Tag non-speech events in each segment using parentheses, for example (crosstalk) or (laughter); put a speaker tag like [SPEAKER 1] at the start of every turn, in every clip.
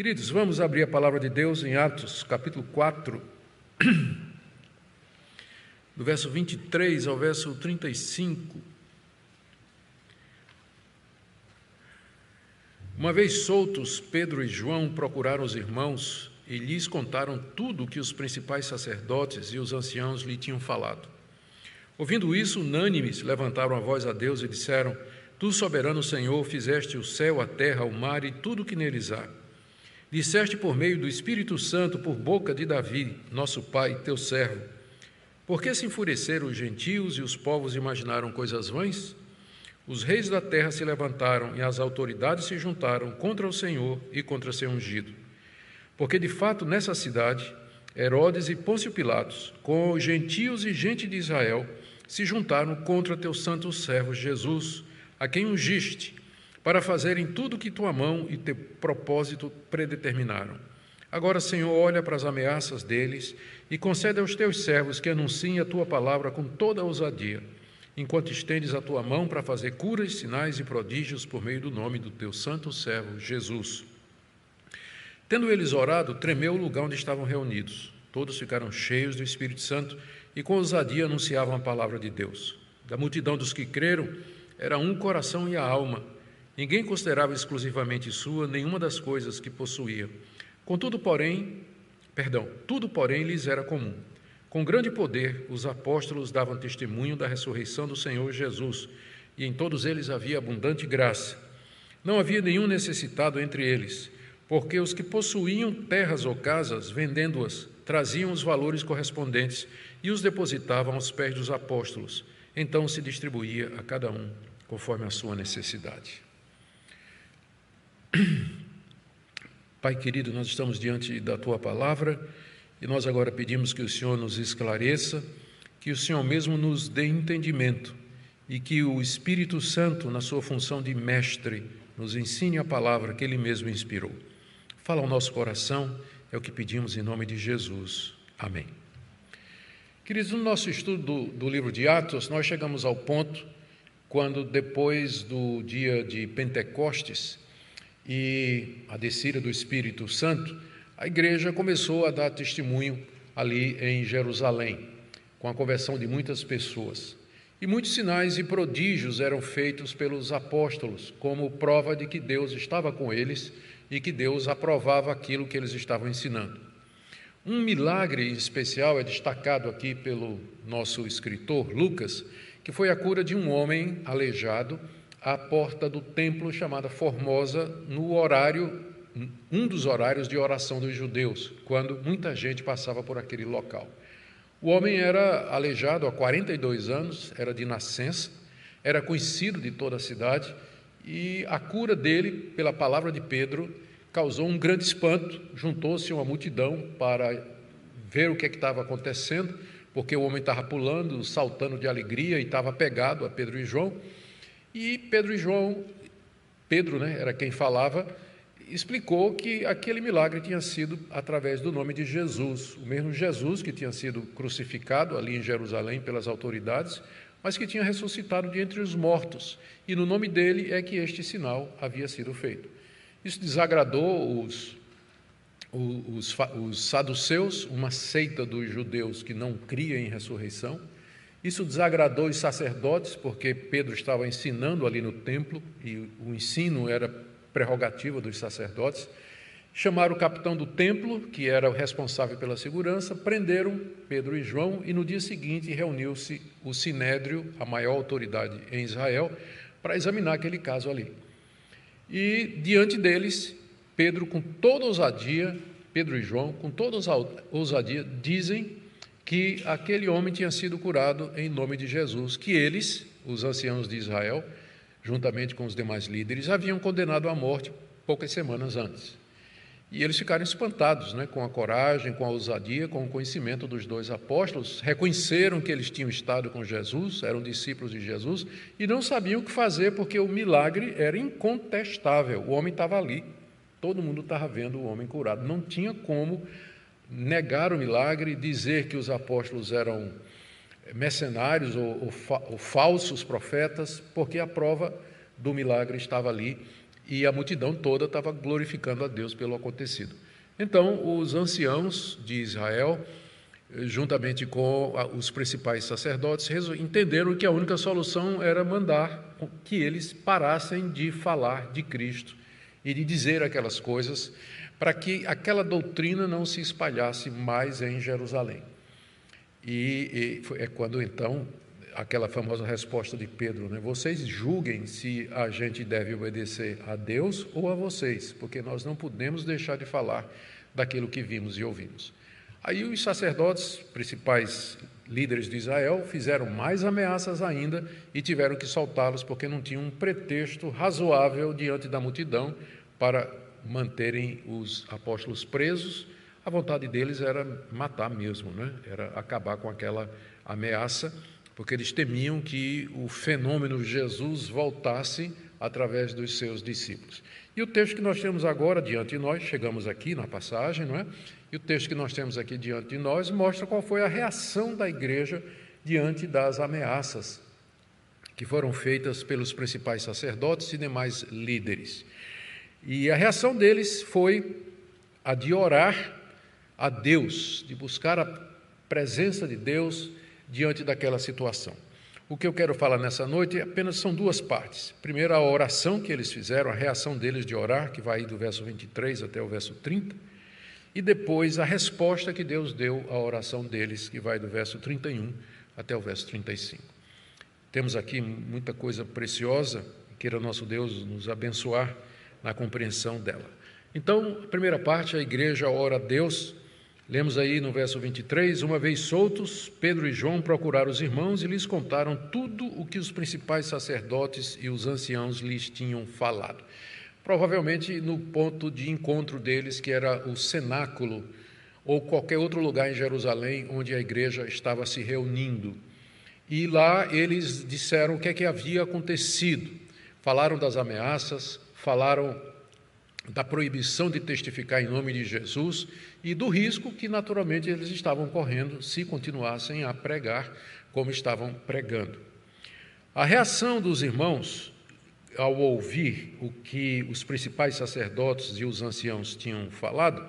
[SPEAKER 1] Queridos, vamos abrir a palavra de Deus em Atos, capítulo 4, (clears throat) do verso 23 ao verso 35. Uma vez soltos, Pedro e João procuraram os irmãos e lhes contaram tudo o que os principais sacerdotes e os anciãos lhe tinham falado. Ouvindo isso, unânimes levantaram a voz a Deus e disseram: Tu, soberano Senhor, fizeste o céu, a terra, o mar e tudo o que neles há. Disseste por meio do Espírito Santo, por boca de Davi, nosso pai, teu servo: Por que se enfureceram os gentios e os povos imaginaram coisas vãs? Os reis da terra se levantaram e as autoridades se juntaram contra o Senhor e contra seu ungido. Porque de fato nessa cidade, Herodes e Pôncio Pilatos, com os gentios e gente de Israel, se juntaram contra teu santo servo Jesus, a quem ungiste para fazerem tudo o que tua mão e teu propósito predeterminaram. Agora, Senhor, olha para as ameaças deles e concede aos teus servos que anunciem a tua palavra com toda a ousadia, enquanto estendes a tua mão para fazer curas, sinais e prodígios por meio do nome do teu santo servo Jesus. Tendo eles orado, tremeu o lugar onde estavam reunidos. Todos ficaram cheios do Espírito Santo e com ousadia anunciavam a palavra de Deus. Da multidão dos que creram, era um coração e a alma. Ninguém considerava exclusivamente sua nenhuma das coisas que possuía. Contudo, porém, perdão, tudo, porém, lhes era comum. Com grande poder, os apóstolos davam testemunho da ressurreição do Senhor Jesus, e em todos eles havia abundante graça. Não havia nenhum necessitado entre eles, porque os que possuíam terras ou casas, vendendo-as, traziam os valores correspondentes e os depositavam aos pés dos apóstolos. Então se distribuía a cada um conforme a sua necessidade. (coughs) Pai querido, nós estamos diante da tua palavra e nós agora pedimos que o Senhor nos esclareça, que o Senhor mesmo nos dê entendimento e que o Espírito Santo, na sua função de mestre, nos ensine a palavra que ele mesmo inspirou. Fala ao nosso coração, é o que pedimos em nome de Jesus. Amém. Queridos, no nosso estudo do, do livro de Atos, nós chegamos ao ponto quando, depois do dia de Pentecostes, e a descida do Espírito Santo, a igreja começou a dar testemunho ali em Jerusalém, com a conversão de muitas pessoas. E muitos sinais e prodígios eram feitos pelos apóstolos, como prova de que Deus estava com eles e que Deus aprovava aquilo que eles estavam ensinando. Um milagre especial é destacado aqui pelo nosso escritor Lucas, que foi a cura de um homem aleijado à porta do templo chamada Formosa, no horário, um dos horários de oração dos judeus, quando muita gente passava por aquele local. O homem era aleijado há 42 anos, era de nascença, era conhecido de toda a cidade, e a cura dele, pela palavra de Pedro, causou um grande espanto. Juntou-se uma multidão para ver o que, é estava acontecendo, porque o homem estava pulando, saltando de alegria e estava pegado a Pedro e João. E Pedro e João, Pedro né, era quem falava, explicou que aquele milagre tinha sido através do nome de Jesus, o mesmo Jesus que tinha sido crucificado ali em Jerusalém pelas autoridades, mas que tinha ressuscitado de entre os mortos, e no nome dele é que este sinal havia sido feito. Isso desagradou os, os, os saduceus, uma seita dos judeus que não cria em ressurreição, isso desagradou os sacerdotes, porque Pedro estava ensinando ali no templo e o ensino era prerrogativa dos sacerdotes. Chamaram o capitão do templo, que era o responsável pela segurança, prenderam Pedro e João e no dia seguinte reuniu-se o sinédrio, a maior autoridade em Israel, para examinar aquele caso ali. E diante deles, Pedro, com toda ousadia, Pedro e João, com toda ousadia, dizem que aquele homem tinha sido curado em nome de Jesus, que eles, os anciãos de Israel, juntamente com os demais líderes, haviam condenado à morte poucas semanas antes. E eles ficaram espantados né, com a coragem, com a ousadia, com o conhecimento dos dois apóstolos, reconheceram que eles tinham estado com Jesus, eram discípulos de Jesus, e não sabiam o que fazer porque o milagre era incontestável. O homem estava ali, todo mundo estava vendo o homem curado, não tinha como negar o milagre, dizer que os apóstolos eram mercenários ou, ou, ou falsos profetas, porque a prova do milagre estava ali e a multidão toda estava glorificando a Deus pelo acontecido. Então, os anciãos de Israel, juntamente com os principais sacerdotes, entenderam que a única solução era mandar que eles parassem de falar de Cristo e de dizer aquelas coisas, para que aquela doutrina não se espalhasse mais em Jerusalém. E, e é quando então aquela famosa resposta de Pedro, né? Vocês julguem se a gente deve obedecer a Deus ou a vocês, porque nós não podemos deixar de falar daquilo que vimos e ouvimos. Aí os sacerdotes, principais líderes de Israel, fizeram mais ameaças ainda e tiveram que soltá-los porque não tinham um pretexto razoável diante da multidão para manterem os apóstolos presos. A vontade deles era matar mesmo, né? era acabar com aquela ameaça porque eles temiam que o fenômeno Jesus voltasse através dos seus discípulos. E o texto que nós temos agora diante de nós, chegamos aqui na passagem, não é? E o texto que nós temos aqui diante de nós mostra qual foi a reação da igreja diante das ameaças que foram feitas pelos principais sacerdotes e demais líderes. E a reação deles foi a de orar a Deus, de buscar a presença de Deus diante daquela situação. O que eu quero falar nessa noite apenas são duas partes. Primeiro, a oração que eles fizeram, a reação deles de orar, que vai do verso 23 até o verso 30, e depois a resposta que Deus deu à oração deles, que vai do verso 31 até o verso 35. Temos aqui muita coisa preciosa, queira nosso Deus nos abençoar na compreensão dela. Então, a primeira parte, a igreja ora a Deus Lemos aí no verso 23: Uma vez soltos, Pedro e João procuraram os irmãos e lhes contaram tudo o que os principais sacerdotes e os anciãos lhes tinham falado. Provavelmente no ponto de encontro deles, que era o cenáculo, ou qualquer outro lugar em Jerusalém onde a igreja estava se reunindo. E lá eles disseram o que é que havia acontecido. Falaram das ameaças, falaram da proibição de testificar em nome de Jesus e do risco que naturalmente eles estavam correndo se continuassem a pregar como estavam pregando. A reação dos irmãos ao ouvir o que os principais sacerdotes e os anciãos tinham falado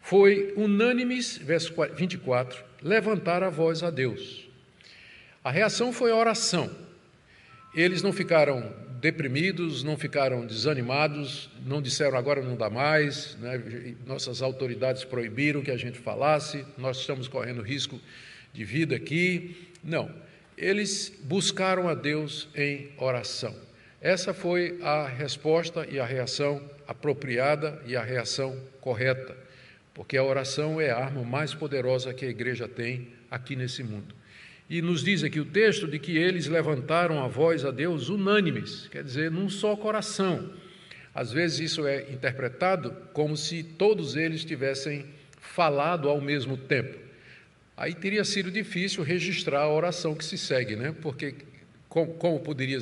[SPEAKER 1] foi unânimes, verso 24, levantar a voz a Deus. A reação foi oração. Eles não ficaram deprimidos, não ficaram desanimados, não disseram agora não dá mais, né? nossas autoridades proibiram que a gente falasse, nós estamos correndo risco de vida aqui. Não, eles buscaram a Deus em oração. Essa foi a resposta e a reação apropriada e a reação correta, porque a oração é a arma mais poderosa que a igreja tem aqui nesse mundo. E nos diz aqui o texto de que eles levantaram a voz a Deus unânimes, quer dizer, num só coração. Às vezes isso é interpretado como se todos eles tivessem falado ao mesmo tempo. Aí teria sido difícil registrar a oração que se segue, né? Porque como, poderia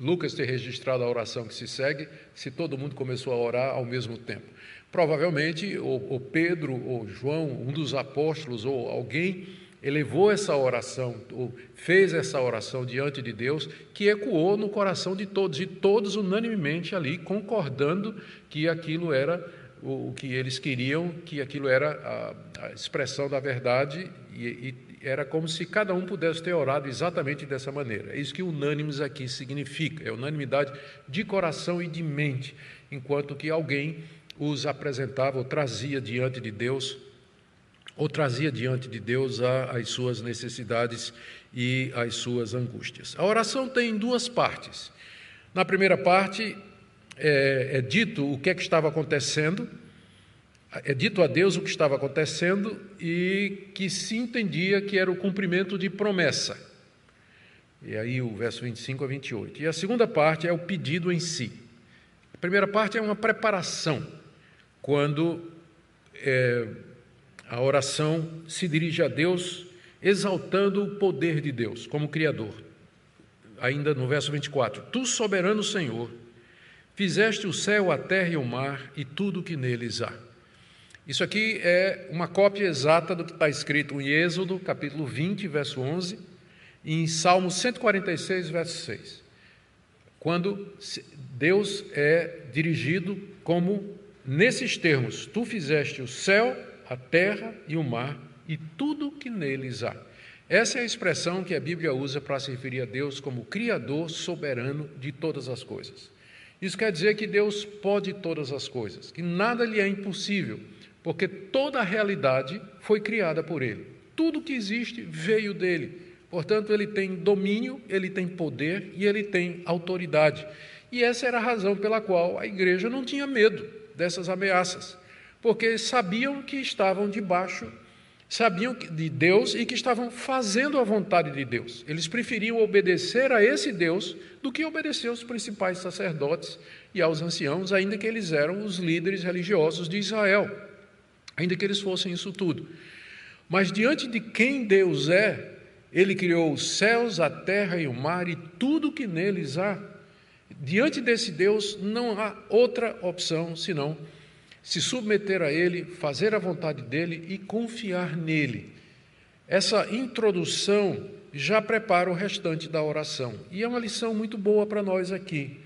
[SPEAKER 1] Lucas ter registrado a oração que se segue se todo mundo começou a orar ao mesmo tempo? Provavelmente, ou, ou Pedro, ou João, um dos apóstolos, ou alguém elevou essa oração, ou fez essa oração diante de Deus, que ecoou no coração de todos, e todos unanimemente ali concordando que aquilo era o, que eles queriam, que aquilo era a, a expressão da verdade, e, e, era como se cada um pudesse ter orado exatamente dessa maneira. É isso que unânimes aqui significa, é unanimidade de coração e de mente, enquanto que alguém os apresentava ou trazia diante de Deus ou trazia diante de Deus as suas necessidades e as suas angústias. A oração tem duas partes. Na primeira parte, é, é dito o que é que estava acontecendo, é dito a Deus o que estava acontecendo e que se entendia que era o cumprimento de promessa. E aí o verso 25 a 28. E a segunda parte é o pedido em si. A primeira parte é uma preparação, quando é, a oração se dirige a Deus exaltando o poder de Deus como Criador. Ainda no verso 24: Tu, soberano Senhor, fizeste o céu, a terra e o mar e tudo o que neles há. Isso aqui é uma cópia exata do que está escrito em Êxodo, capítulo 20, verso 11, e em Salmo 146, verso 6. quando Deus é dirigido como nesses termos: Tu fizeste o céu, a terra e o mar e tudo que neles há. Essa é a expressão que a Bíblia usa para se referir a Deus como Criador soberano de todas as coisas. Isso quer dizer que Deus pode todas as coisas, que nada lhe é impossível, porque toda a realidade foi criada por Ele. Tudo que existe veio dele. Portanto, ele tem domínio, ele tem poder e ele tem autoridade. E essa era a razão pela qual a igreja não tinha medo dessas ameaças, porque sabiam que estavam debaixo, sabiam de Deus e que estavam fazendo a vontade de Deus. Eles preferiam obedecer a esse Deus do que obedecer aos principais sacerdotes e aos anciãos, ainda que eles eram os líderes religiosos de Israel, ainda que eles fossem isso tudo. Mas diante de quem Deus é, ele criou os céus, a terra e o mar e tudo que neles há. Diante desse Deus não há outra opção senão se submeter a Ele, fazer a vontade dele e confiar nele. Essa introdução já prepara o restante da oração. E é uma lição muito boa para nós aqui.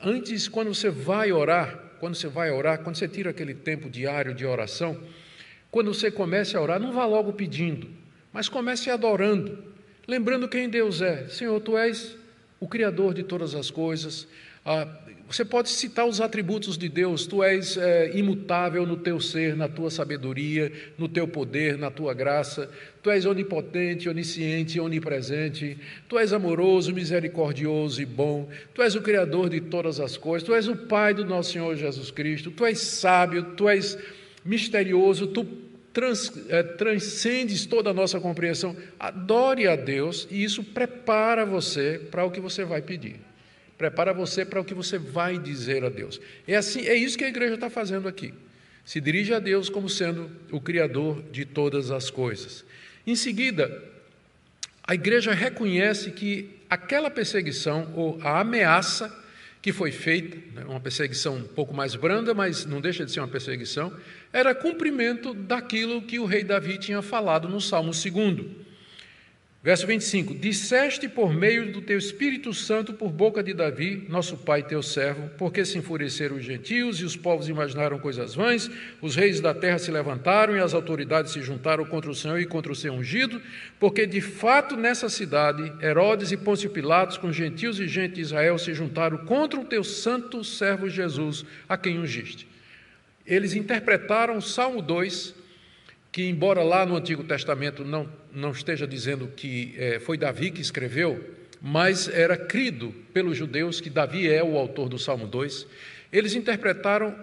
[SPEAKER 1] Antes, quando você vai orar, quando você vai orar, quando você tira aquele tempo diário de oração, quando você comece a orar, não vá logo pedindo. Mas comece adorando, lembrando quem Deus é. Senhor, tu és o Criador de todas as coisas. Você pode citar os atributos de Deus, tu és é, imutável no teu ser, na tua sabedoria, no teu poder, na tua graça, tu és onipotente, onisciente, onipresente, tu és amoroso, misericordioso e bom, tu és o Criador de todas as coisas, tu és o Pai do nosso Senhor Jesus Cristo, tu és sábio, tu és misterioso, tu trans, é, transcendes toda a nossa compreensão. Adore a Deus e isso prepara você para o que você vai pedir. Prepara você para o que você vai dizer a Deus. É assim, é isso que a igreja está fazendo aqui. Se dirige a Deus como sendo o Criador de todas as coisas. Em seguida, a igreja reconhece que aquela perseguição ou a ameaça que foi feita, né, uma perseguição um pouco mais branda, mas não deixa de ser uma perseguição, era cumprimento daquilo que o rei Davi tinha falado no Salmo 2. Verso 25: Disseste por meio do teu Espírito Santo, por boca de Davi, nosso pai, teu servo, porque se enfureceram os gentios e os povos imaginaram coisas vãs, os reis da terra se levantaram e as autoridades se juntaram contra o Senhor e contra o seu ungido, porque de fato nessa cidade Herodes e Pôncio Pilatos, com gentios e gente de Israel, se juntaram contra o teu santo servo Jesus, a quem ungiste. Eles interpretaram o Salmo 2 que, embora lá no Antigo Testamento não, não esteja dizendo que é, foi Davi que escreveu, mas era crido pelos judeus que Davi é o autor do Salmo 2, eles interpretaram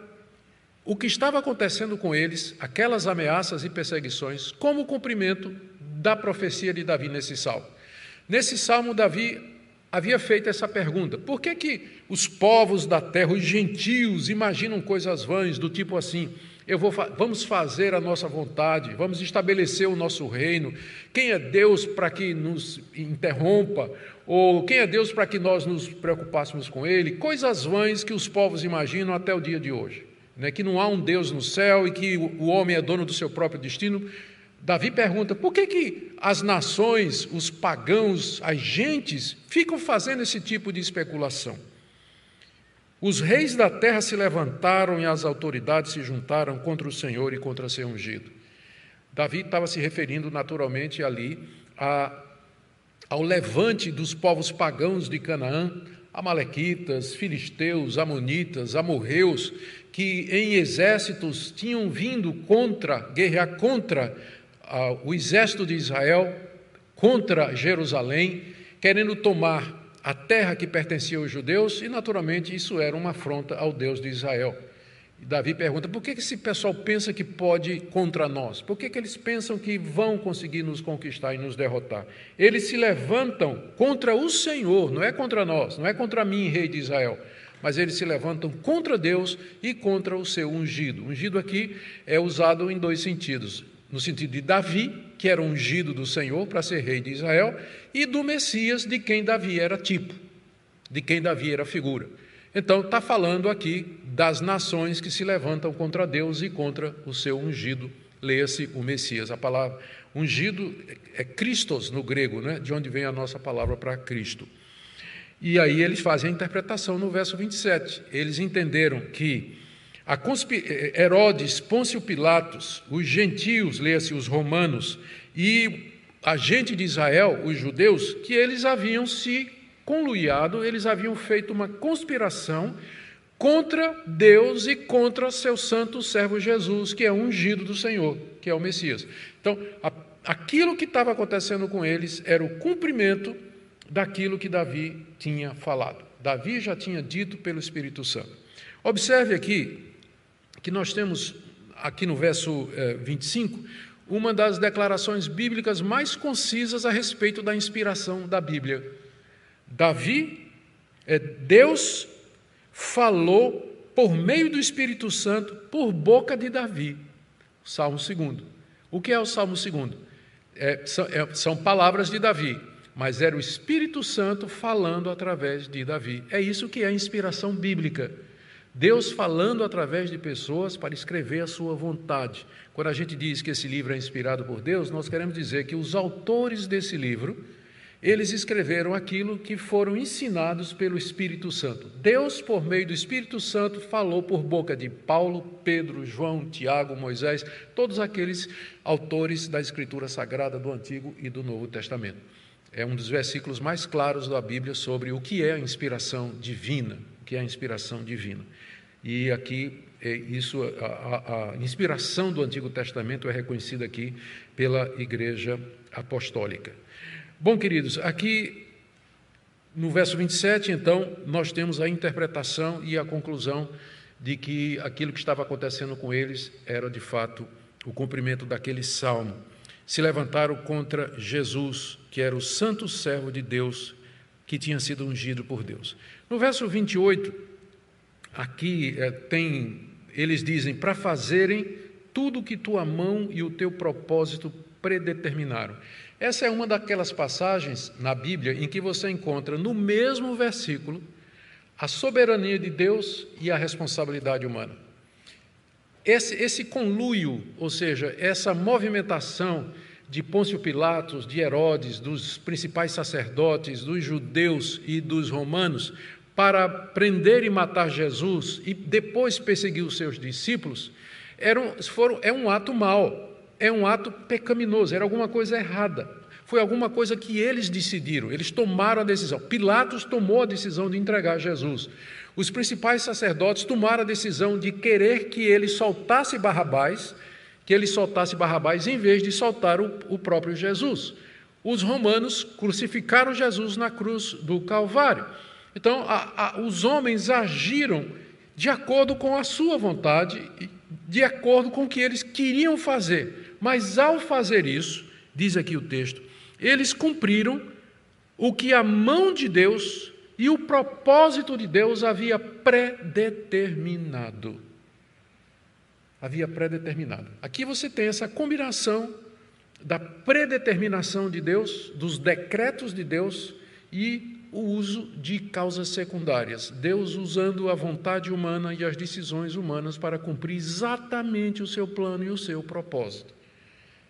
[SPEAKER 1] o que estava acontecendo com eles, aquelas ameaças e perseguições, como o cumprimento da profecia de Davi nesse salmo. Nesse salmo, Davi havia feito essa pergunta: por que, que os povos da terra, os gentios, imaginam coisas vãs do tipo assim? Eu vou, vamos fazer a nossa vontade, vamos estabelecer o nosso reino. Quem é Deus para que nos interrompa? Ou quem é Deus para que nós nos preocupássemos com Ele? Coisas vãs que os povos imaginam até o dia de hoje. Né? Que não há um Deus no céu e que o homem é dono do seu próprio destino. Davi pergunta: por que, que as nações, os pagãos, as gentes ficam fazendo esse tipo de especulação? Os reis da terra se levantaram e as autoridades se juntaram contra o Senhor e contra seu ungido. Davi estava se referindo naturalmente ali a, ao levante dos povos pagãos de Canaã, Amalequitas, Filisteus, Amonitas, Amorreus, que em exércitos tinham vindo contra, guerrear contra ah, o exército de Israel, contra Jerusalém, querendo tomar a terra que pertencia aos judeus, e naturalmente isso era uma afronta ao Deus de Israel. E Davi pergunta: por que esse pessoal pensa que pode contra nós? Por que, que eles pensam que vão conseguir nos conquistar e nos derrotar? Eles se levantam contra o Senhor, não é contra nós, não é contra mim, rei de Israel, mas eles se levantam contra Deus e contra o seu ungido. Ungido aqui é usado em dois sentidos: no sentido de Davi, que era ungido do Senhor para ser rei de Israel, e do Messias, de quem Davi era tipo, de quem Davi era figura. Então, está falando aqui das nações que se levantam contra Deus e contra o seu ungido. Leia-se o Messias. A palavra ungido é Christos no grego, né? de onde vem a nossa palavra para Cristo. E aí eles fazem a interpretação no verso 27. Eles entenderam que Herodes, Pôncio Pilatos, os gentios, leia-se os romanos, e a gente de Israel, os judeus, que eles haviam se conluiado, eles haviam feito uma conspiração contra Deus e contra seu santo servo Jesus, que é ungido do Senhor, que é o Messias. Então, aquilo que estava acontecendo com eles era o cumprimento daquilo que Davi tinha falado. Davi já tinha dito pelo Espírito Santo. Observe aqui que nós temos, aqui no verso eh, 25, uma das declarações bíblicas mais concisas a respeito da inspiração da Bíblia. Davi, é, Deus falou por meio do Espírito Santo, por boca de Davi. Salmo 2. O que é o Salmo 2? É, são, é, são palavras de Davi, mas era o Espírito Santo falando através de Davi. É isso que é a inspiração bíblica. Deus falando através de pessoas para escrever a sua vontade. Quando a gente diz que esse livro é inspirado por Deus, nós queremos dizer que os autores desse livro, eles escreveram aquilo que foram ensinados pelo Espírito Santo. Deus, por meio do Espírito Santo, falou por boca de Paulo, Pedro, João, Tiago, Moisés, todos aqueles autores da Escritura Sagrada do Antigo e do Novo Testamento. É um dos versículos mais claros da Bíblia sobre o que é a inspiração divina, que é a inspiração divina. E aqui, é isso, a, a inspiração do Antigo Testamento é reconhecida aqui pela Igreja Apostólica. Bom, queridos, aqui no verso 27, então, nós temos a interpretação e a conclusão de que aquilo que estava acontecendo com eles era de fato o cumprimento daquele salmo. Se levantaram contra Jesus, que era o santo servo de Deus, que tinha sido ungido por Deus. No verso 28, aqui é, tem, eles dizem, para fazerem tudo o que tua mão e o teu propósito predeterminaram. Essa é uma daquelas passagens na Bíblia em que você encontra no mesmo versículo a soberania de Deus e a responsabilidade humana. Esse, esse conluio, ou seja, essa movimentação de Pôncio Pilatos, de Herodes, dos principais sacerdotes, dos judeus e dos romanos, para prender e matar Jesus e depois perseguir os seus discípulos, eram, foram, é um ato mau, é um ato pecaminoso, era alguma coisa errada. Foi alguma coisa que eles decidiram, eles tomaram a decisão. Pilatos tomou a decisão de entregar Jesus. Os principais sacerdotes tomaram a decisão de querer que ele soltasse Barrabás, que ele soltasse Barrabás em vez de soltar o, o próprio Jesus. Os romanos crucificaram Jesus na cruz do Calvário. Então, a, a, os homens agiram de acordo com a sua vontade, de acordo com o que eles queriam fazer. Mas ao fazer isso, diz aqui o texto, eles cumpriram o que a mão de Deus e o propósito de Deus havia predeterminado. Havia predeterminado. Aqui você tem essa combinação da predeterminação de Deus, dos decretos de Deus e o uso de causas secundárias, Deus usando a vontade humana e as decisões humanas para cumprir exatamente o seu plano e o seu propósito.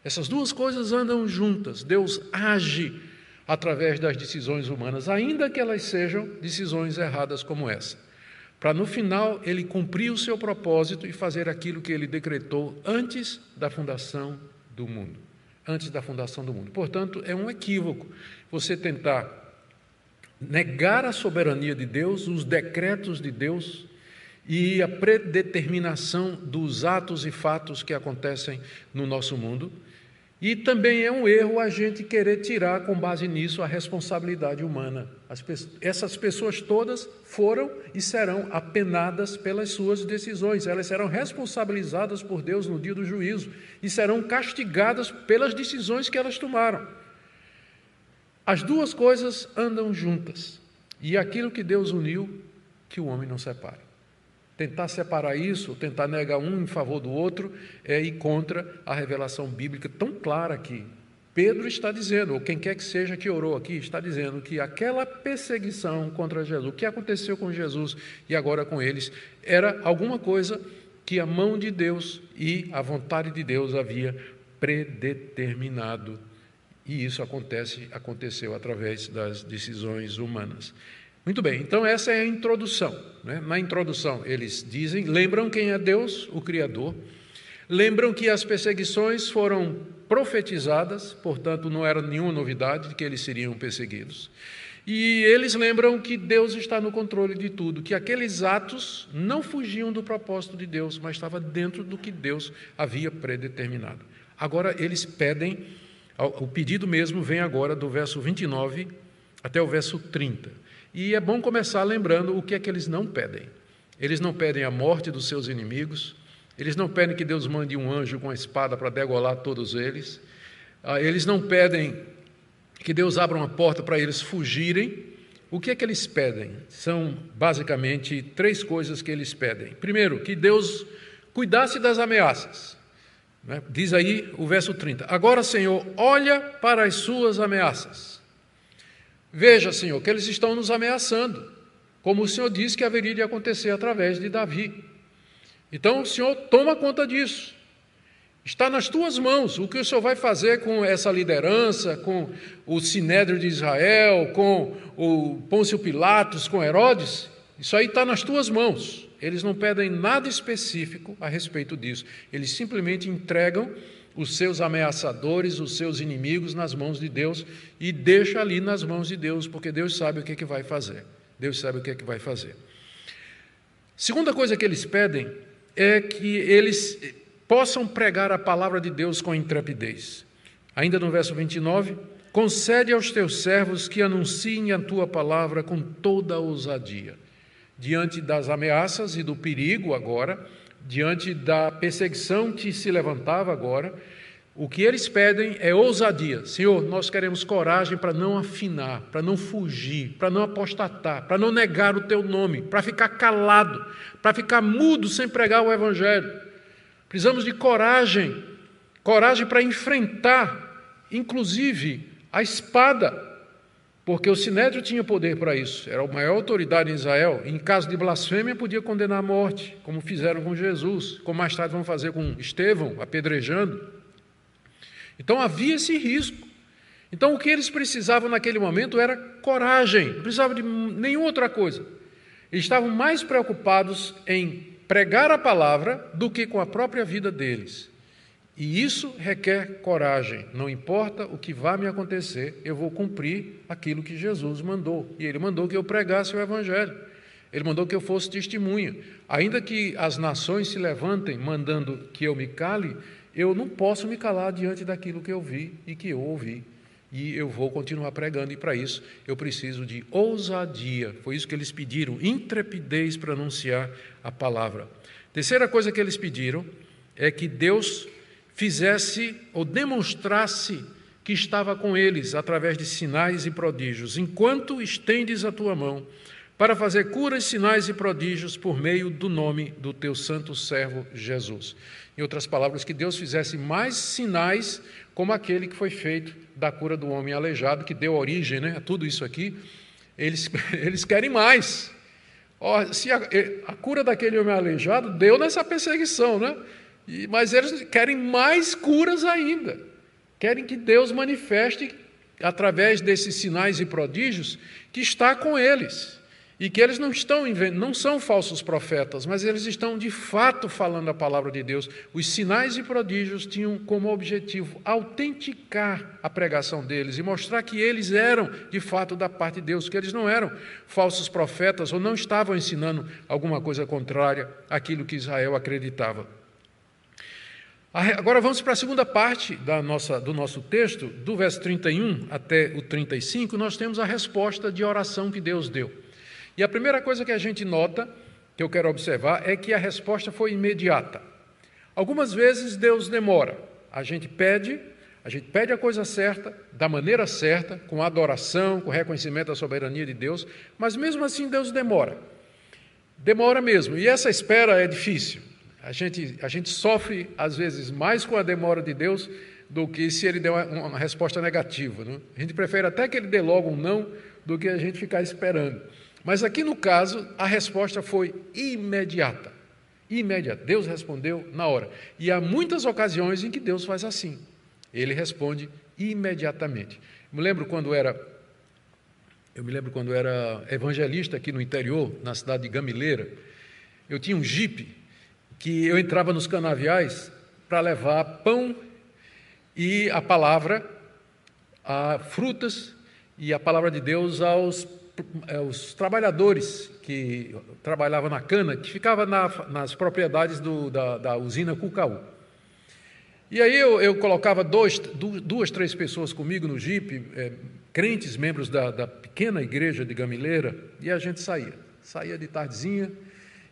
[SPEAKER 1] Essas duas coisas andam juntas. Deus age através das decisões humanas, ainda que elas sejam decisões erradas como essa, para no final ele cumprir o seu propósito e fazer aquilo que ele decretou antes da fundação do mundo. Antes da fundação do mundo. Portanto, é um equívoco você tentar negar a soberania de Deus, os decretos de Deus e a predeterminação dos atos e fatos que acontecem no nosso mundo. E também é um erro a gente querer tirar, com base nisso, a responsabilidade humana. As, essas pessoas todas foram e serão apenadas pelas suas decisões, elas serão responsabilizadas por Deus no dia do juízo e serão castigadas pelas decisões que elas tomaram. As duas coisas andam juntas. E aquilo que Deus uniu, que o homem não separe. Tentar separar isso, tentar negar um em favor do outro, é ir contra a revelação bíblica tão clara aqui. Pedro está dizendo, ou quem quer que seja que orou aqui, está dizendo que aquela perseguição contra Jesus, o que aconteceu com Jesus e agora com eles, era alguma coisa que a mão de Deus e a vontade de Deus havia predeterminado e isso acontece, aconteceu através das decisões humanas. Muito bem, então essa é a introdução. Né? Na introdução, eles dizem, lembram quem é Deus, o Criador, lembram que as perseguições foram profetizadas, portanto, não era nenhuma novidade de que eles seriam perseguidos. E eles lembram que Deus está no controle de tudo, que aqueles atos não fugiam do propósito de Deus, mas estava dentro do que Deus havia predeterminado. Agora eles pedem, o pedido mesmo vem agora do verso 29 até o verso 30. E é bom começar lembrando o que é que eles não pedem. Eles não pedem a morte dos seus inimigos, eles não pedem que Deus mande um anjo com a espada para degolar todos eles, ah, eles não pedem que Deus abra uma porta para eles fugirem. O que é que eles pedem? São basicamente três coisas que eles pedem. Primeiro, que Deus cuidasse das ameaças. Né? Diz aí o verso 30. Agora, Senhor, olha para as suas ameaças. Veja, Senhor, que eles estão nos ameaçando, como o Senhor disse que haveria de acontecer através de Davi. Então, o Senhor toma conta disso. Está nas tuas mãos o que o Senhor vai fazer com essa liderança, com o Sinédrio de Israel, com o Pôncio Pilatos, com Herodes. Isso aí está nas tuas mãos. Eles não pedem nada específico a respeito disso. Eles simplesmente entregam os seus ameaçadores, os seus inimigos nas mãos de Deus e deixa ali nas mãos de Deus, porque Deus sabe o que, é que vai fazer. Deus sabe o que é que vai fazer. Segunda coisa que eles pedem é que eles possam pregar a palavra de Deus com intrepidez. Ainda no verso 29, concede aos teus servos que anunciem a tua palavra com toda a ousadia. Diante das ameaças e do perigo agora, diante da perseguição que se levantava agora, o que eles pedem é ousadia. Senhor, nós queremos coragem para não afinar, para não fugir, para não apostatar, para não negar o teu nome, para ficar calado, para ficar mudo sem pregar o evangelho. Precisamos de coragem, coragem para enfrentar, inclusive, a espada, porque o Sinédrio tinha poder para isso, era a maior autoridade em Israel. Em caso de blasfêmia, podia condenar a morte, como fizeram com Jesus, como mais tarde vão fazer com Estevão, apedrejando. Então havia esse risco. Então o que eles precisavam naquele momento era coragem, não precisavam de nenhuma outra coisa. Eles estavam mais preocupados em pregar a palavra do que com a própria vida deles. E isso requer coragem. Não importa o que vá me acontecer, eu vou cumprir aquilo que Jesus mandou. E ele mandou que eu pregasse o Evangelho. Ele mandou que eu fosse testemunha. Ainda que as nações se levantem mandando que eu me cale, eu não posso me calar diante daquilo que eu vi e que eu ouvi e eu vou continuar pregando, e para isso eu preciso de ousadia. Foi isso que eles pediram, intrepidez para anunciar a palavra. Terceira coisa que eles pediram é que Deus fizesse ou demonstrasse que estava com eles através de sinais e prodígios, enquanto estendes a tua mão para fazer curas, sinais e prodígios por meio do nome do teu santo servo Jesus. Em outras palavras, que Deus fizesse mais sinais como aquele que foi feito da cura do homem aleijado, que deu origem né, a tudo isso aqui. Eles, (laughs) eles querem mais. Oh, se a, a, cura daquele homem aleijado deu nessa perseguição, né? Mas eles querem mais curas ainda. Querem que Deus manifeste, através desses sinais e prodígios, que está com eles. E que eles não estão não são falsos profetas, mas eles estão de fato falando a palavra de Deus. Os sinais e prodígios tinham como objetivo autenticar a pregação deles e mostrar que eles eram de fato da parte de Deus, que eles não eram falsos profetas ou não estavam ensinando alguma coisa contrária àquilo que Israel acreditava. Agora vamos para a segunda parte da nossa, do nosso texto, do verso 31 até o 35, nós temos a resposta de oração que Deus deu. E a primeira coisa que a gente nota, que eu quero observar, é que a resposta foi imediata. Algumas vezes Deus demora. A gente pede, a gente pede a coisa certa, da maneira certa, com adoração, com reconhecimento da soberania de Deus, mas mesmo assim Deus demora. Demora mesmo. E essa espera é difícil. A gente, a gente sofre, às vezes, mais com a demora de Deus do que se ele der uma, uma resposta negativa. Né? A gente prefere até que ele dê logo um não do que a gente ficar esperando. Mas aqui no caso, a resposta foi imediata. Imediata. Deus respondeu na hora. E há muitas ocasiões em que Deus faz assim. Ele responde imediatamente. Me lembro quando era Eu me lembro quando era evangelista aqui no interior, na cidade de Gamileira, eu tinha um jipe que eu entrava nos canaviais para levar pão e a palavra, a frutas e a palavra de Deus aos, aos trabalhadores que trabalhavam na cana, que ficava na, nas propriedades do, da, da, usina Cucaú. E aí eu, eu colocava dois, duas, três pessoas comigo no jipe, é, crentes, membros da, da pequena igreja de Gamileira, e a gente saía. Saía de tardezinha,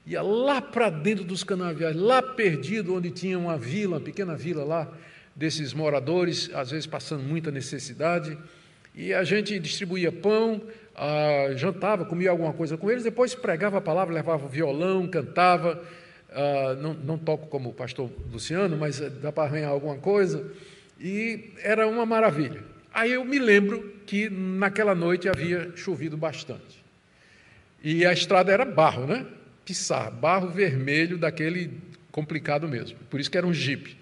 [SPEAKER 1] ia lá para dentro dos canaviais, lá perdido, onde tinha uma vila, uma pequena vila lá, desses moradores, às vezes passando muita necessidade, e a gente distribuía pão, ah, jantava, comia alguma coisa com eles, depois pregava a palavra, levava o violão, cantava, ah, não, não, toco como o pastor Luciano, mas eh, dá para arranhar alguma coisa, e era uma maravilha. Aí eu me lembro que naquela noite havia chovido bastante. E a estrada era barro, né? Pissar, barro vermelho daquele complicado mesmo. Por isso que era um jipe.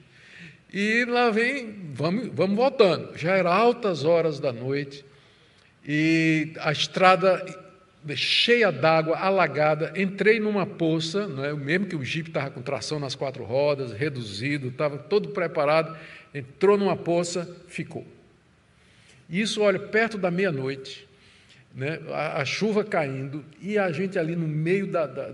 [SPEAKER 1] E lá vem, vamos, vamos voltando. Já era altas horas da noite e a estrada cheia d'água, alagada. Entrei numa poça, não é? mesmo que o jipe estava com tração nas quatro rodas, reduzido, estava todo preparado. Entrou numa poça, ficou. Isso, olha, perto da meia-noite, né? a, a, chuva caindo e a gente ali no meio da, da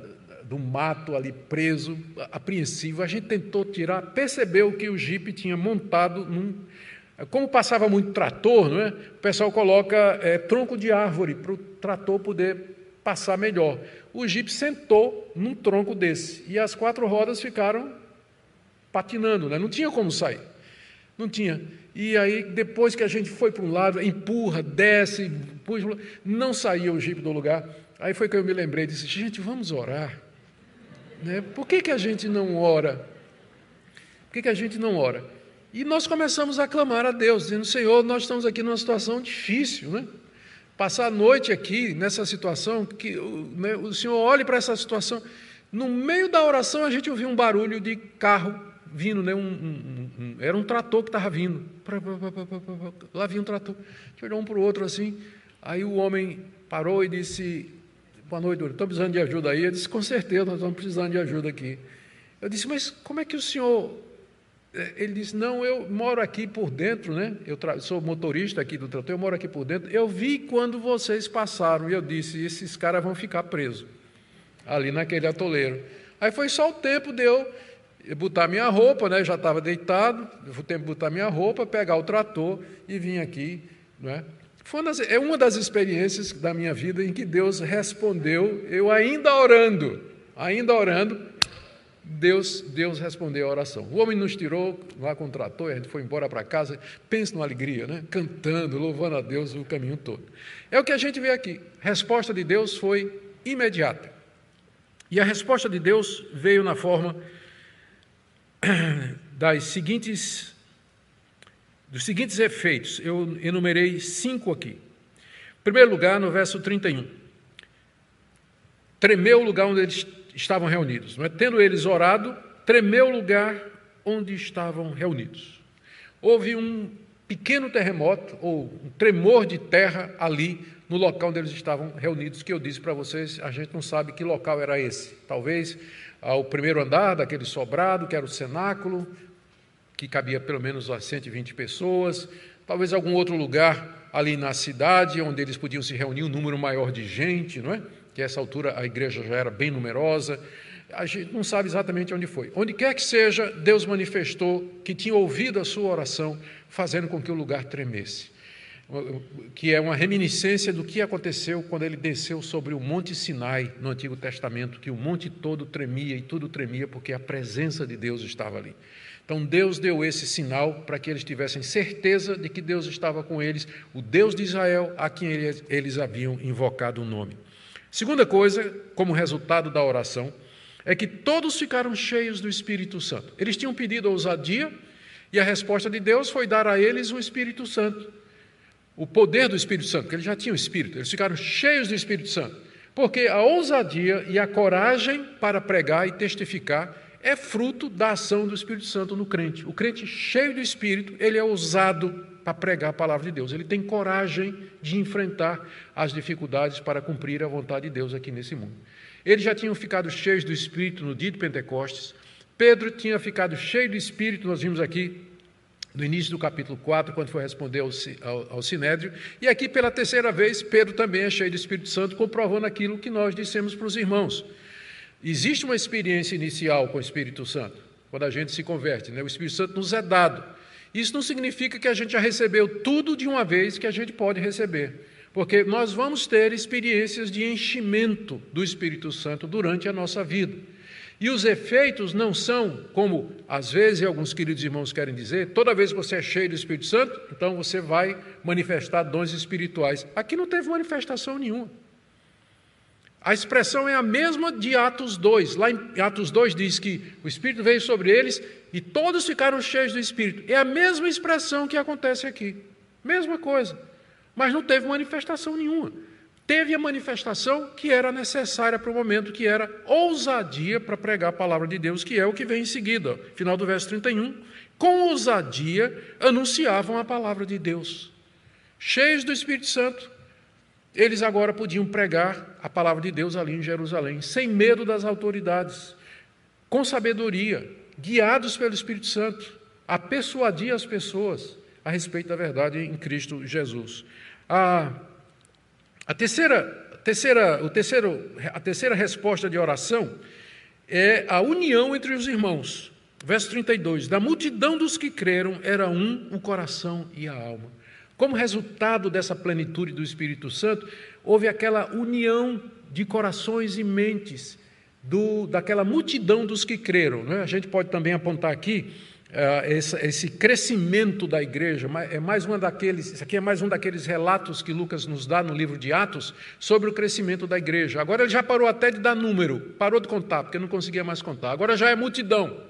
[SPEAKER 1] do mato ali preso, apreensivo. A gente tentou tirar, percebeu que o jipe tinha montado num. Como passava muito trator, não é? o pessoal coloca é, tronco de árvore para o trator poder passar melhor. O jipe sentou num tronco desse e as quatro rodas ficaram patinando, né? não tinha como sair. Não tinha. E aí, depois que a gente foi para um lado, empurra, desce, puxa, não saía o jipe do lugar. Aí foi que eu me lembrei, disse, gente, vamos orar. Né? Por que, que a gente não ora? Por que, que a gente não ora? E nós começamos a clamar a Deus, dizendo: Senhor, nós estamos aqui numa situação difícil, né? Passar a noite aqui nessa situação, que né, o Senhor olhe para essa situação. No meio da oração, a gente ouviu um barulho de carro vindo, né? Um, um, um, era um trator que estava vindo. Lá vinha um trator. A gente olhou um para o outro assim. Aí o homem parou e disse: Boa noite, doutor. Estou precisando de ajuda aí. Ele disse, com certeza, nós estamos precisando de ajuda aqui. Eu disse, mas como é que o senhor. É, ele disse, não, eu moro aqui por dentro, né? Eu sou motorista aqui do trator, eu moro aqui por dentro. Eu vi quando vocês passaram e eu disse, esses caras vão ficar presos ali naquele atoleiro. Aí foi só o tempo de eu botar minha roupa, né? já estava deitado, foi o tempo de botar minha roupa, pegar o trator e vir aqui, não é? Uma das, é uma das experiências da minha vida em que Deus respondeu, eu ainda orando, ainda orando, Deus, Deus respondeu a oração. O homem nos tirou lá com o trator, a gente foi embora para casa, pensa numa alegria, né? cantando, louvando a Deus o caminho todo. É o que a gente vê aqui. A resposta de Deus foi imediata. E a resposta de Deus veio na forma (clears throat) das seguintes dos seguintes efeitos. Eu enumerei cinco aqui. Em primeiro lugar, no verso 31. Tremeu o lugar onde eles estavam reunidos. Não é? Tendo eles orado, tremeu o lugar onde estavam reunidos. Houve um pequeno terremoto, ou um tremor de terra ali no local onde eles estavam reunidos, que eu disse para vocês, a gente não sabe que local era esse. Talvez ao primeiro andar daquele sobrado, que era o cenáculo, que cabia pelo menos a 120 pessoas, talvez algum outro lugar ali na cidade onde eles podiam se reunir um número maior de gente, não é? Que essa altura a igreja já era bem numerosa. A gente não sabe exatamente onde foi. Onde quer que seja, Deus manifestou que tinha ouvido a sua oração, fazendo com que o lugar tremesse. Que é uma reminiscência do que aconteceu quando ele desceu sobre o Monte Sinai no Antigo Testamento, que o monte todo tremia e tudo tremia porque a presença de Deus estava ali. Então Deus deu esse sinal para que eles tivessem certeza de que Deus estava com eles, o Deus de Israel, a quem eles, haviam invocado o nome. Segunda coisa, como resultado da oração, é que todos ficaram cheios do Espírito Santo. Eles tinham pedido ousadia e a resposta de Deus foi dar a eles o Espírito Santo. O poder do Espírito Santo, porque eles já tinham Espírito, eles ficaram cheios do Espírito Santo. Porque a ousadia e a coragem para pregar e testificar é fruto da ação do Espírito Santo no crente. O crente cheio do Espírito, ele é ousado para pregar a palavra de Deus. Ele tem coragem de enfrentar as dificuldades para cumprir a vontade de Deus aqui nesse mundo. Eles já tinham ficado cheios do Espírito no dia de Pentecostes. Pedro tinha ficado cheio do Espírito, nós vimos aqui no início do capítulo 4, quando foi responder ao, ao, ao, Sinédrio. E aqui, pela terceira vez, Pedro também é cheio do Espírito Santo, comprovando aquilo que nós dissemos para os irmãos. Existe uma experiência inicial com o Espírito Santo, quando a gente se converte, né? o Espírito Santo nos é dado. Isso não significa que a gente já recebeu tudo de uma vez que a gente pode receber, porque nós vamos ter experiências de enchimento do Espírito Santo durante a nossa vida. E os efeitos não são, como às vezes alguns queridos irmãos querem dizer, toda vez que você é cheio do Espírito Santo, então você vai manifestar dons espirituais. Aqui não teve manifestação nenhuma. A expressão é a mesma de Atos 2. Lá em Atos 2 diz que o Espírito veio sobre eles e todos ficaram cheios do Espírito. É a mesma expressão que acontece aqui. Mesma coisa. Mas não teve manifestação nenhuma teve a manifestação que era necessária para o momento, que era ousadia para pregar a palavra de Deus, que é o que vem em seguida, final do verso 31. Com ousadia anunciavam a palavra de Deus. Cheios do Espírito Santo, eles agora podiam pregar a palavra de Deus ali em Jerusalém, sem medo das autoridades, com sabedoria, guiados pelo Espírito Santo, a persuadir as pessoas a respeito da verdade em Cristo Jesus. A a terceira, terceira, o terceiro, a terceira resposta de oração é a união entre os irmãos. Verso 32: Da multidão dos que creram era um o coração e a alma. Como resultado dessa plenitude do Espírito Santo, houve aquela união de corações e mentes do, daquela multidão dos que creram. Né? A gente pode também apontar aqui esse crescimento da igreja, é mais uma daqueles, isso aqui é mais um daqueles relatos que Lucas nos dá no livro de Atos sobre o crescimento da igreja. Agora ele já parou até de dar número, parou de contar, porque não conseguia mais contar. Agora já é multidão.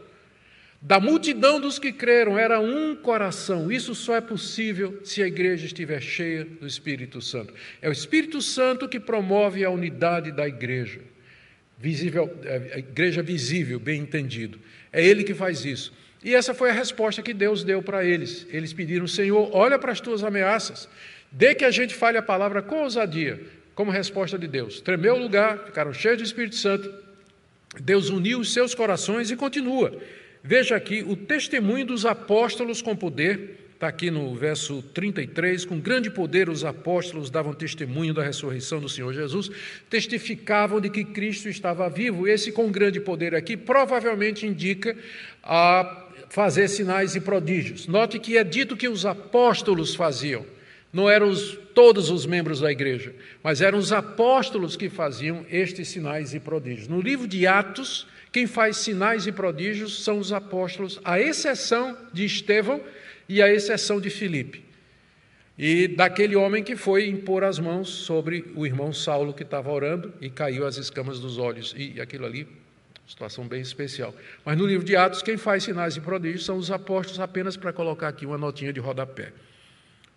[SPEAKER 1] Da multidão dos que creram era um coração. Isso só é possível se a igreja estiver cheia do Espírito Santo. É o Espírito Santo que promove a unidade da igreja. Visível, é, a igreja visível, bem entendido. É ele que faz isso. E essa foi a resposta que Deus deu para eles. Eles pediram: Senhor, olha para as tuas ameaças, dê que a gente fale a palavra com ousadia, como resposta de Deus. Tremeu o lugar, ficaram cheios do Espírito Santo. Deus uniu os seus corações e continua. Veja aqui o testemunho dos apóstolos com poder Está aqui no verso 33, com grande poder os apóstolos davam testemunho da ressurreição do Senhor Jesus, testificavam de que Cristo estava vivo. Esse com grande poder aqui provavelmente indica a fazer sinais e prodígios. Note que é dito que os apóstolos faziam, não eram os, todos os membros da igreja, mas eram os apóstolos que faziam estes sinais e prodígios. No livro de Atos, quem faz sinais e prodígios são os apóstolos, à exceção de Estevão e a exceção de Filipe. E daquele homem que foi impor as mãos sobre o irmão Saulo que estava orando e caiu as escamas dos olhos. E aquilo ali, situação bem especial. Mas no livro de Atos, quem faz sinais e prodígios são os apóstolos, apenas para colocar aqui uma notinha de rodapé.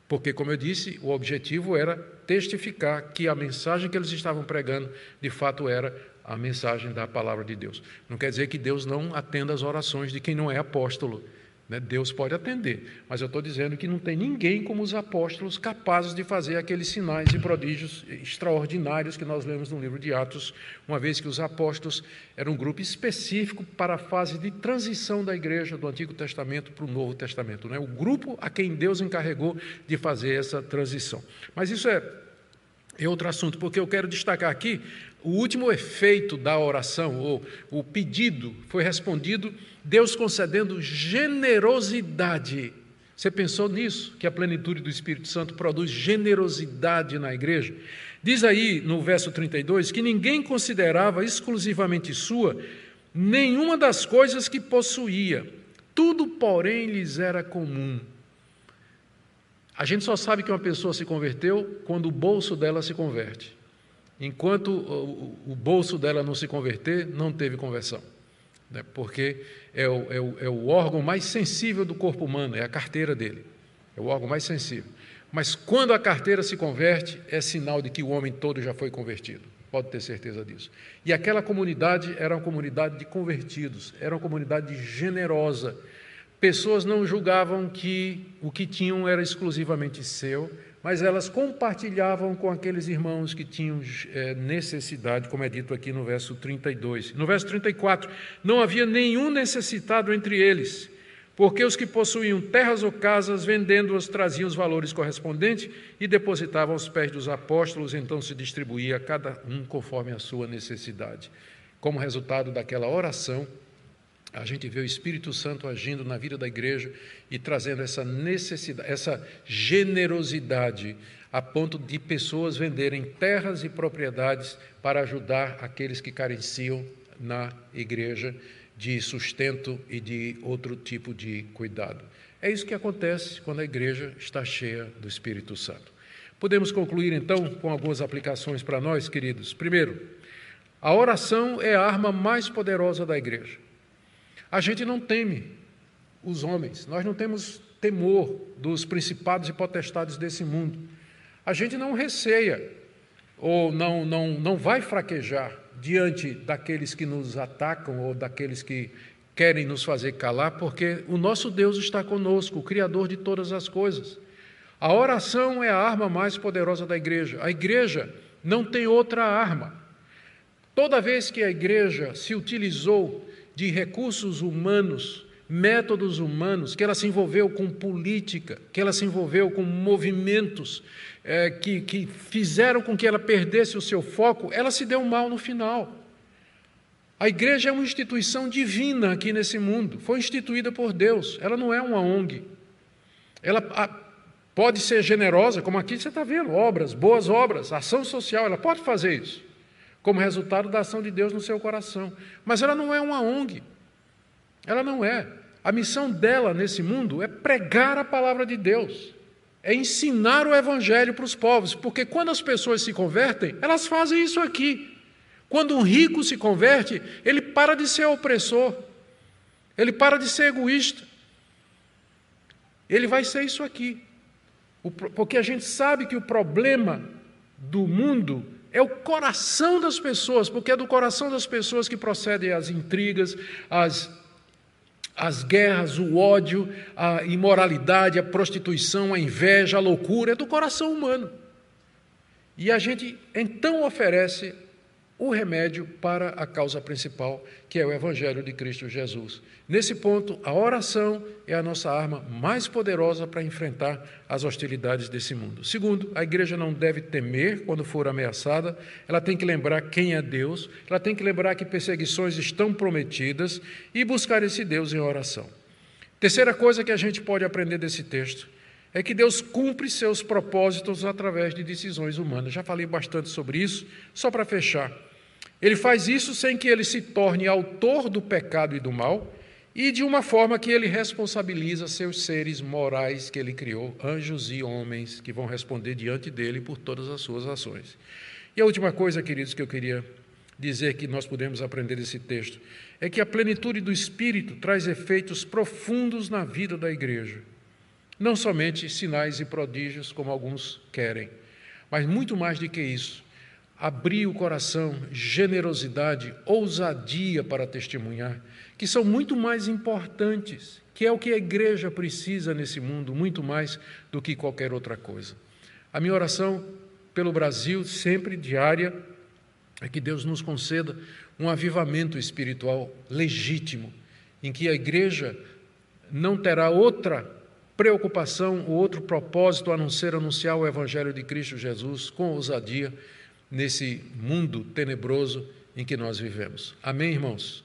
[SPEAKER 1] Porque, como eu disse, o objetivo era testificar que a mensagem que eles estavam pregando, de fato, era a mensagem da palavra de Deus. Não quer dizer que Deus não atenda às orações de quem não é apóstolo. Né? Deus pode atender, mas eu estou dizendo que não tem ninguém como os apóstolos capazes de fazer aqueles sinais e prodígios extraordinários que nós lemos no livro de Atos, uma vez que os apóstolos eram um grupo específico para a fase de transição da igreja do Antigo Testamento para o Novo Testamento. Né? O grupo a quem Deus encarregou de fazer essa transição. Mas isso é, é outro assunto, porque eu quero destacar aqui o último efeito da oração, ou o pedido, foi respondido Deus concedendo generosidade. Você pensou nisso? Que a plenitude do Espírito Santo produz generosidade na igreja? Diz aí no verso 32 que ninguém considerava exclusivamente sua nenhuma das coisas que possuía, tudo, porém, lhes era comum. A gente só sabe que uma pessoa se converteu quando o bolso dela se converte. Enquanto o bolso dela não se converter, não teve conversão. Né? Porque é o, é, o, é o órgão mais sensível do corpo humano, é a carteira dele. É o órgão mais sensível. Mas quando a carteira se converte, é sinal de que o homem todo já foi convertido. Pode ter certeza disso. E aquela comunidade era uma comunidade de convertidos, era uma comunidade generosa, pessoas não julgavam que o que tinham era exclusivamente seu, mas elas compartilhavam com aqueles irmãos que tinham é, necessidade, como é dito aqui no verso 32. No verso 34, não havia nenhum necessitado entre eles, porque os que possuíam terras ou casas, vendendo-as, traziam os valores correspondentes e depositavam aos pés dos apóstolos, então se distribuía a cada um conforme a sua necessidade. Como resultado daquela oração, a gente vê o Espírito Santo agindo na vida da igreja e trazendo essa necessidade, essa generosidade, a ponto de pessoas venderem terras e propriedades para ajudar aqueles que carenciam na igreja de sustento e de outro tipo de cuidado. É isso que acontece quando a igreja está cheia do Espírito Santo. Podemos concluir então com algumas aplicações para nós, queridos. Primeiro, a oração é a arma mais poderosa da igreja. A gente não teme os homens, nós não temos temor dos principados e potestades desse mundo. A gente não receia ou não, não, não vai fraquejar diante daqueles que nos atacam ou daqueles que querem nos fazer calar, porque o nosso Deus está conosco, o Criador de todas as coisas. A oração é a arma mais poderosa da igreja. A igreja não tem outra arma. Toda vez que a igreja se utilizou de recursos humanos, métodos humanos, que ela se envolveu com política, que ela se envolveu com movimentos é, que, que fizeram com que ela perdesse o seu foco, ela se deu mal no final. A igreja é uma instituição divina aqui nesse mundo, foi instituída por Deus, ela não é uma ONG. Ela pode ser generosa, como aqui você está vendo, obras, boas obras, ação social, ela pode fazer isso como resultado da ação de Deus no seu coração. Mas ela não é uma ONG. Ela não é. A missão dela nesse mundo é pregar a palavra de Deus, é ensinar o evangelho para os povos, porque quando as pessoas se convertem, elas fazem isso aqui. Quando um rico se converte, ele para de ser opressor, ele para de ser egoísta. Ele vai ser isso aqui. Porque a gente sabe que o problema do mundo é o coração das pessoas, porque é do coração das pessoas que procedem as intrigas, as, as guerras, o ódio, a imoralidade, a prostituição, a inveja, a loucura, é do coração humano. E a gente então oferece o remédio para a causa principal, que é o Evangelho de Cristo Jesus. Nesse ponto, a oração é a nossa arma mais poderosa para enfrentar as hostilidades desse mundo. Segundo, a igreja não deve temer quando for ameaçada, ela tem que lembrar quem é Deus, ela tem que lembrar que perseguições estão prometidas e buscar esse Deus em oração. Terceira coisa que a gente pode aprender desse texto é que Deus cumpre seus propósitos através de decisões humanas. Já falei bastante sobre isso, só para fechar. Ele faz isso sem que ele se torne autor do pecado e do mal e de uma forma que ele responsabiliza seus seres morais que ele criou, anjos e homens que vão responder diante dele por todas as suas ações. E a última coisa, queridos, que eu queria dizer que nós podemos aprender desse texto é que a plenitude do Espírito traz efeitos profundos na vida da igreja. Não somente sinais e prodígios, como alguns querem, mas muito mais do que isso abrir o coração, generosidade, ousadia para testemunhar, que são muito mais importantes, que é o que a igreja precisa nesse mundo, muito mais do que qualquer outra coisa. A minha oração pelo Brasil, sempre diária, é que Deus nos conceda um avivamento espiritual legítimo, em que a igreja não terá outra preocupação ou outro propósito a não ser anunciar o Evangelho de Cristo Jesus com ousadia nesse mundo tenebroso em que nós vivemos. Amém, irmãos?